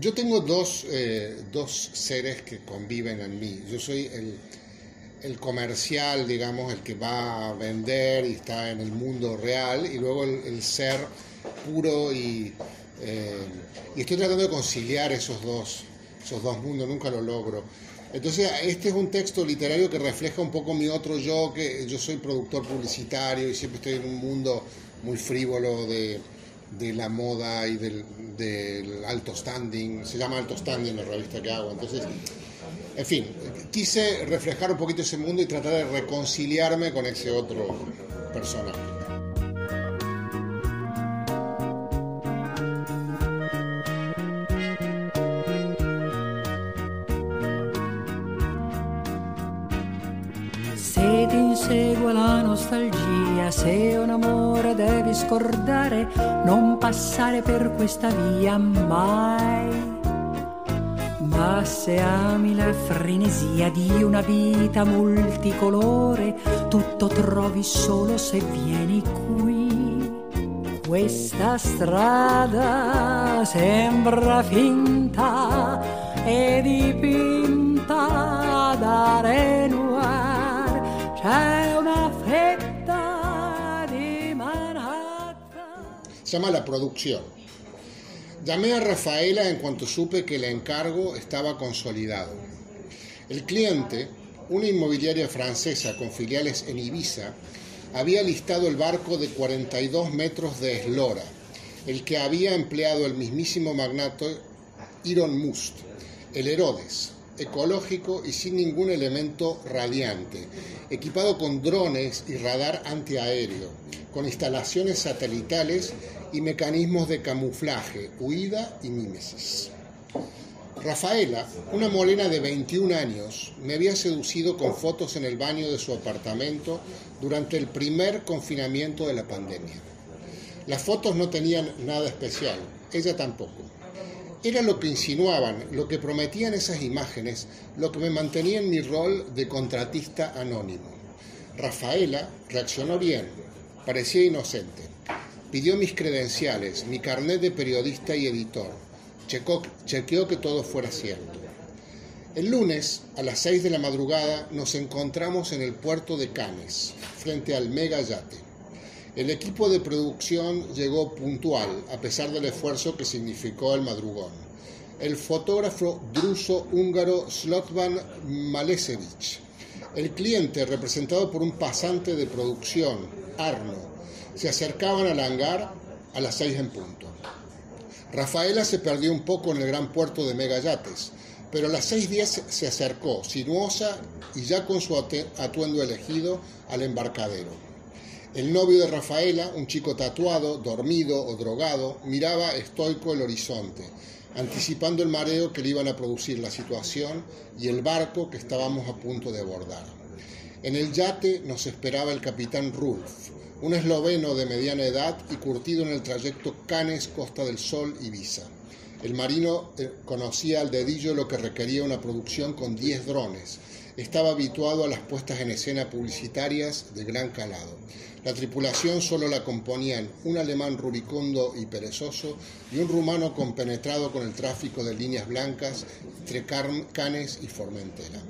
yo tengo dos, eh, dos seres que conviven en mí. Yo soy el, el comercial, digamos, el que va a vender y está en el mundo real, y luego el, ser puro y, eh, y estoy tratando de conciliar esos dos, esos dos mundos, nunca lo logro. Entonces, este es un texto literario que refleja un poco mi otro yo, que yo soy productor publicitario y siempre estoy en un mundo muy frívolo de, de la moda y del, del, alto standing, se llama alto standing la revista que hago. Entonces, en fin, quise reflejar un poquito ese mundo y tratar de reconciliarme con ese otro personaje. Insegua la nostalgia, se un amore devi scordare, non passare per questa via mai. Ma se ami la frenesia di una vita multicolore, tutto trovi solo se vieni qui. Questa strada sembra finta e dipinta da Se llama La Producción. Llamé a Rafaela en cuanto supe que el encargo estaba consolidado. El cliente, una inmobiliaria francesa con filiales en Ibiza, había listado el barco de 42 metros de eslora, el que había empleado el mismísimo magnate Iron Must, el Herodes, ecológico y sin ningún elemento radiante, equipado con drones y radar antiaéreo, con instalaciones satelitales y mecanismos de camuflaje, huida y mímesis. Rafaela, una morena de 21 años, me había seducido con fotos en el baño de su apartamento durante el primer confinamiento de la pandemia. Las fotos no tenían nada especial, ella tampoco. Era lo que insinuaban, lo que prometían esas imágenes, lo que me mantenía en mi rol de contratista anónimo. Rafaela reaccionó bien, parecía inocente. Pidió mis credenciales, mi carnet de periodista y editor. chequeó que todo fuera cierto. El lunes, a las 6 de la madrugada, nos encontramos en el puerto de Cannes, frente al mega yate. El equipo de producción llegó puntual, a pesar del esfuerzo que significó el madrugón. El fotógrafo druso-húngaro Slotvan Malesevich. El cliente, representado por un pasante de producción, Arno, se acercaban al hangar a las seis en punto. Rafaela se perdió un poco en el gran puerto de Megayates, pero a las seis diez se acercó, sinuosa y ya con su atuendo elegido, al embarcadero. El novio de Rafaela, un chico tatuado, dormido o drogado, miraba estoico el horizonte, anticipando el mareo que le iban a producir la situación y el barco que estábamos a punto de abordar. En el yate nos esperaba el capitán Rulf, un esloveno de mediana edad y curtido en el trayecto Canes, Costa del Sol, Ibiza. El marino eh, conocía al dedillo lo que requería una producción con 10 drones. Estaba habituado a las puestas en escena publicitarias de gran calado. La tripulación solo la componían un alemán rubicundo y perezoso y un rumano compenetrado con el tráfico de líneas blancas entre Canes y Formentera.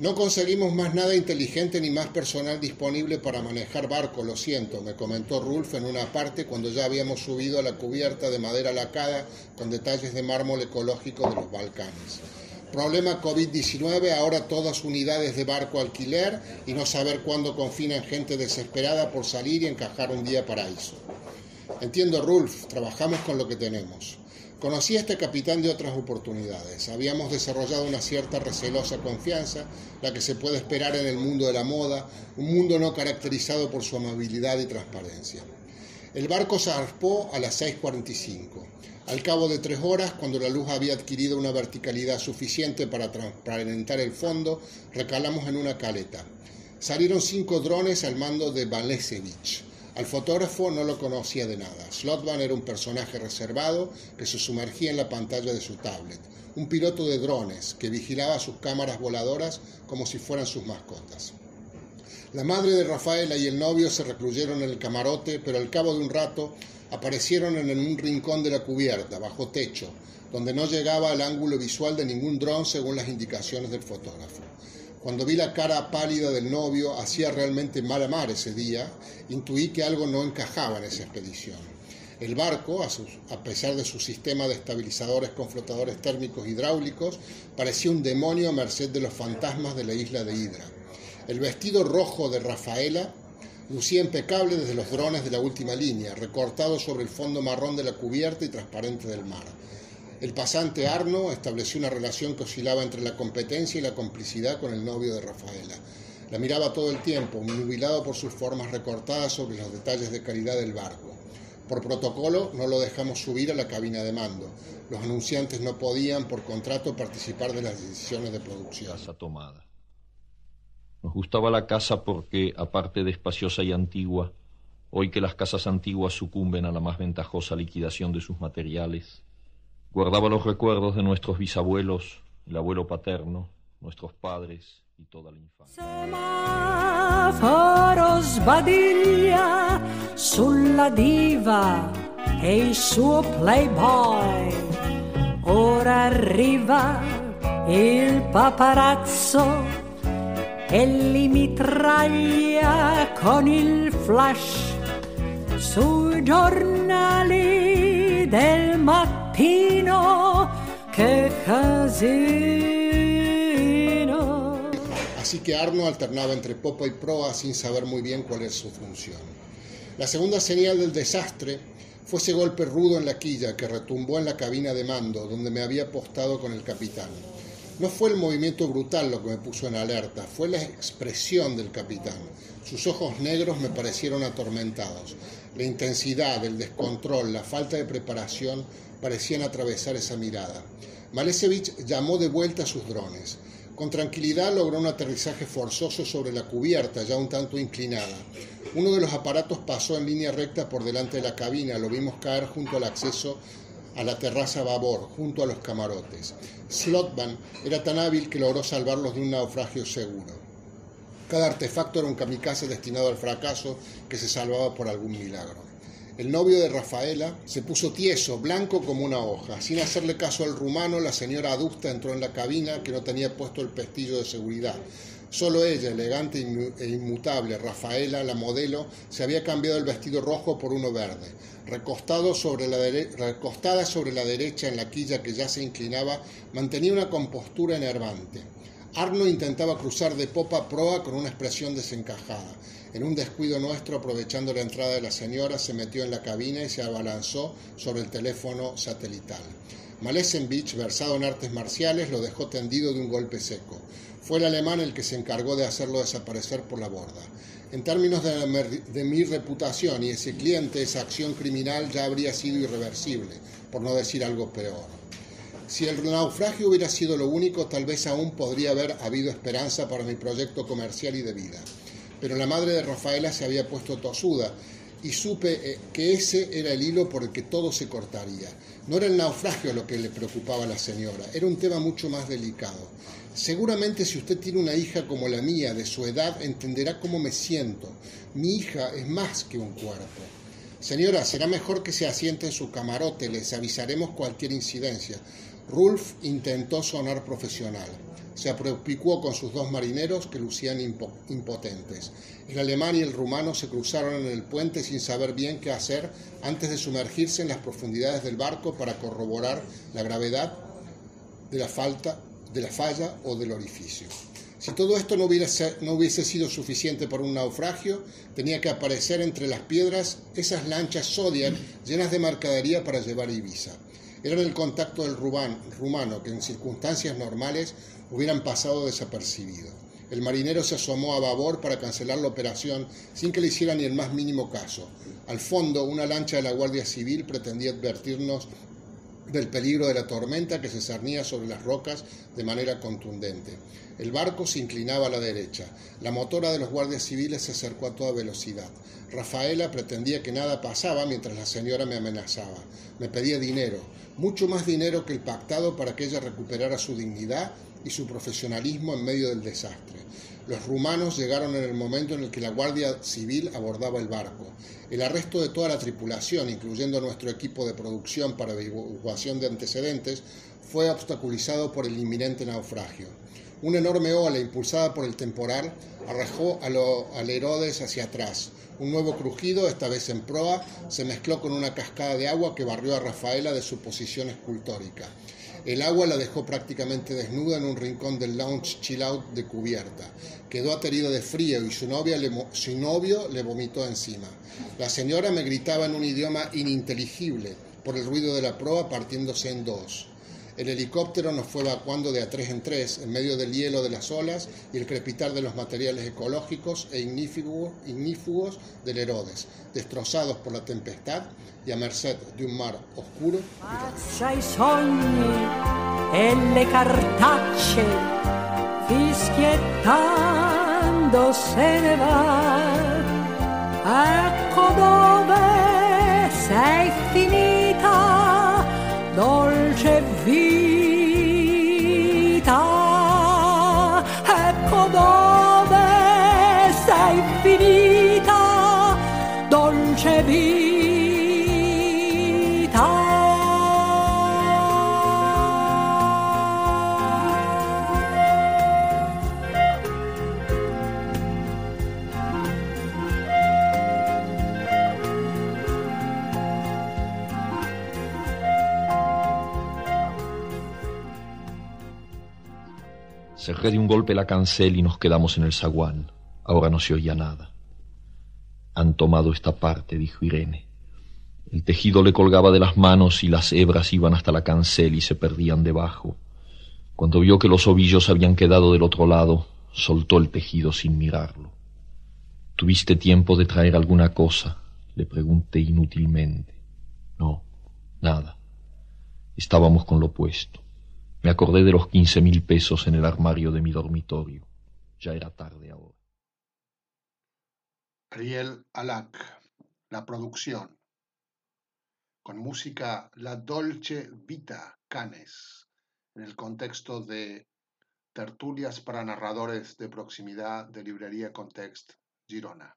No conseguimos más nada inteligente ni más personal disponible para manejar barco, lo siento, me comentó Rulf en una parte cuando ya habíamos subido a la cubierta de madera lacada con detalles de mármol ecológico de los Balcanes. Problema COVID-19, ahora todas unidades de barco alquiler y no saber cuándo confinan gente desesperada por salir y encajar un día paraíso. Entiendo, Rulf, trabajamos con lo que tenemos. Conocí a este capitán de otras oportunidades. Habíamos desarrollado una cierta recelosa confianza, la que se puede esperar en el mundo de la moda, un mundo no caracterizado por su amabilidad y transparencia. El barco zarpó a las 6.45. Al cabo de tres horas, cuando la luz había adquirido una verticalidad suficiente para transparentar el fondo, recalamos en una caleta. Salieron cinco drones al mando de Balesevich. Al fotógrafo no lo conocía de nada. Slotvan era un personaje reservado que se sumergía en la pantalla de su tablet. Un piloto de drones que vigilaba sus cámaras voladoras como si fueran sus mascotas. La madre de Rafaela y el novio se recluyeron en el camarote, pero al cabo de un rato aparecieron en un rincón de la cubierta, bajo techo, donde no llegaba al ángulo visual de ningún dron según las indicaciones del fotógrafo. Cuando vi la cara pálida del novio, hacía realmente mal a mar ese día, intuí que algo no encajaba en esa expedición. El barco, a, pesar de su sistema de estabilizadores con flotadores térmicos hidráulicos, parecía un demonio a merced de los fantasmas de la isla de Hidra. El vestido rojo de Rafaela lucía impecable desde los drones de la última línea, recortado sobre el fondo marrón de la cubierta y transparente del mar. El pasante Arno estableció una relación que oscilaba entre la competencia y la complicidad con el novio de Rafaela. La miraba todo el tiempo, nubilado por sus formas recortadas sobre los detalles de calidad del barco. Por protocolo no lo dejamos subir a la cabina de mando. Los anunciantes no podían, por contrato, participar de las decisiones de producción. Casa tomada. Nos gustaba la casa porque, aparte de espaciosa y antigua, hoy que las casas antiguas sucumben a la más ventajosa liquidación de sus materiales, guardaba los recuerdos de nuestros bisabuelos, el abuelo paterno, nuestros padres y toda la infancia. semaforo sbadiglia sulla diva e il playboy. Ora arriva il paparazzo e li con il flash sui giornali del mattino. Che casino! así que Arno alternaba entre popa y proa sin saber muy bien cuál es su función. La segunda señal del desastre fue ese golpe rudo en la quilla que retumbó en la cabina de mando, donde me había apostado con el capitán. No fue el movimiento brutal lo que me puso en alerta, fue la expresión del capitán. Sus ojos negros me parecieron atormentados. La intensidad, el descontrol, la falta de preparación parecían atravesar esa mirada. Malesevich llamó de vuelta a sus drones. Con tranquilidad logró un aterrizaje forzoso sobre la cubierta, ya un tanto inclinada. Uno de los aparatos pasó en línea recta por delante de la cabina, lo vimos caer junto al acceso a la terraza babor, junto a los camarotes. Slotman era tan hábil que logró salvarlos de un naufragio seguro. Cada artefacto era un kamikaze destinado al fracaso que se salvaba por algún milagro. El novio de Rafaela se puso tieso, blanco como una hoja. Sin hacerle caso al rumano, la señora adusta entró en la cabina que no tenía puesto el pestillo de seguridad. Solo ella, elegante e inmutable, Rafaela, la modelo, se había cambiado el vestido rojo por uno verde. Recostada sobre la derecha en la quilla que ya se inclinaba, mantenía una compostura enervante. Arno intentaba cruzar de popa a proa con una expresión desencajada. En un descuido nuestro, aprovechando la entrada de la señora, se metió en la cabina y se abalanzó sobre el teléfono satelital. Malesenbich, versado en artes marciales, lo dejó tendido de un golpe seco. Fue el alemán el que se encargó de hacerlo desaparecer por la borda. En términos de, mi reputación y ese cliente, esa acción criminal ya habría sido irreversible, por no decir algo peor. Si el naufragio hubiera sido lo único, tal vez aún podría haber habido esperanza para mi proyecto comercial y de vida pero la madre de Rafaela se había puesto tosuda y supe eh, que ese era el hilo por el que todo se cortaría. No era el naufragio lo que le preocupaba a la señora, era un tema mucho más delicado. Seguramente si usted tiene una hija como la mía, de su edad, entenderá cómo me siento. Mi hija es más que un cuerpo. Señora, será mejor que se asiente en su camarote, les avisaremos cualquier incidencia. Rulf intentó sonar profesional se apropicuó con sus dos marineros que lucían impotentes. El alemán y el rumano se cruzaron en el puente sin saber bien qué hacer antes de sumergirse en las profundidades del barco para corroborar la gravedad de la falta de la falla o del orificio. Si todo esto no hubiese, no hubiese sido suficiente para un naufragio, tenía que aparecer entre las piedras esas lanchas Zodiac llenas de mercadería para llevar Ibiza. Eran el contacto del rumano que en circunstancias normales hubieran pasado desapercibido. El marinero se asomó a babor para cancelar la operación sin que le hiciera ni el más mínimo caso. Al fondo, una lancha de la Guardia Civil pretendía advertirnos del peligro de la tormenta que se cernía sobre las rocas de manera contundente. El barco se inclinaba a la derecha. La motora de los guardias civiles se acercó a toda velocidad. Rafaela pretendía que nada pasaba mientras la señora me amenazaba. Me pedía dinero, mucho más dinero que el pactado para que ella recuperara su dignidad y su profesionalismo en medio del desastre. Los rumanos llegaron en el momento en el que la Guardia Civil abordaba el barco. El arresto de toda la tripulación, incluyendo nuestro equipo de producción para divulgación de antecedentes, fue obstaculizado por el inminente naufragio. Una enorme ola impulsada por el temporal arrojó al Herodes hacia atrás. Un nuevo crujido, esta vez en proa, se mezcló con una cascada de agua que barrió a Rafaela de su posición escultórica. El agua la dejó prácticamente desnuda en un rincón del lounge chill out de cubierta. Quedó aterido de frío y su, novia su novio le vomitó encima. La señora me gritaba en un idioma ininteligible por el ruido de la proa partiéndose en dos. El helicóptero nos fue evacuando de a tres en tres, en medio del hielo de las olas y el crepitar de los materiales ecológicos e ignífugos, del Herodes, destrozados por la tempestad y a merced de un mar oscuro. Cerré de un golpe la cancel y nos quedamos en el zaguán. Ahora no se oía nada. Han tomado esta parte, dijo Irene. El tejido le colgaba de las manos y las hebras iban hasta la cancel y se perdían debajo. Cuando vio que los ovillos habían quedado del otro lado, soltó el tejido sin mirarlo. ¿Tuviste tiempo de traer alguna cosa? Le pregunté inútilmente. No, nada. Estábamos con lo puesto. Me acordé de los quince mil pesos en el armario de mi dormitorio. Ya era tarde ahora. Ariel Alac, la producción. Con música La Dolce Vita Canes, en el contexto de tertulias para narradores de proximidad de Librería Context Girona.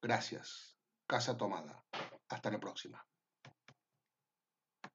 Gracias. Casa tomada. Hasta la próxima.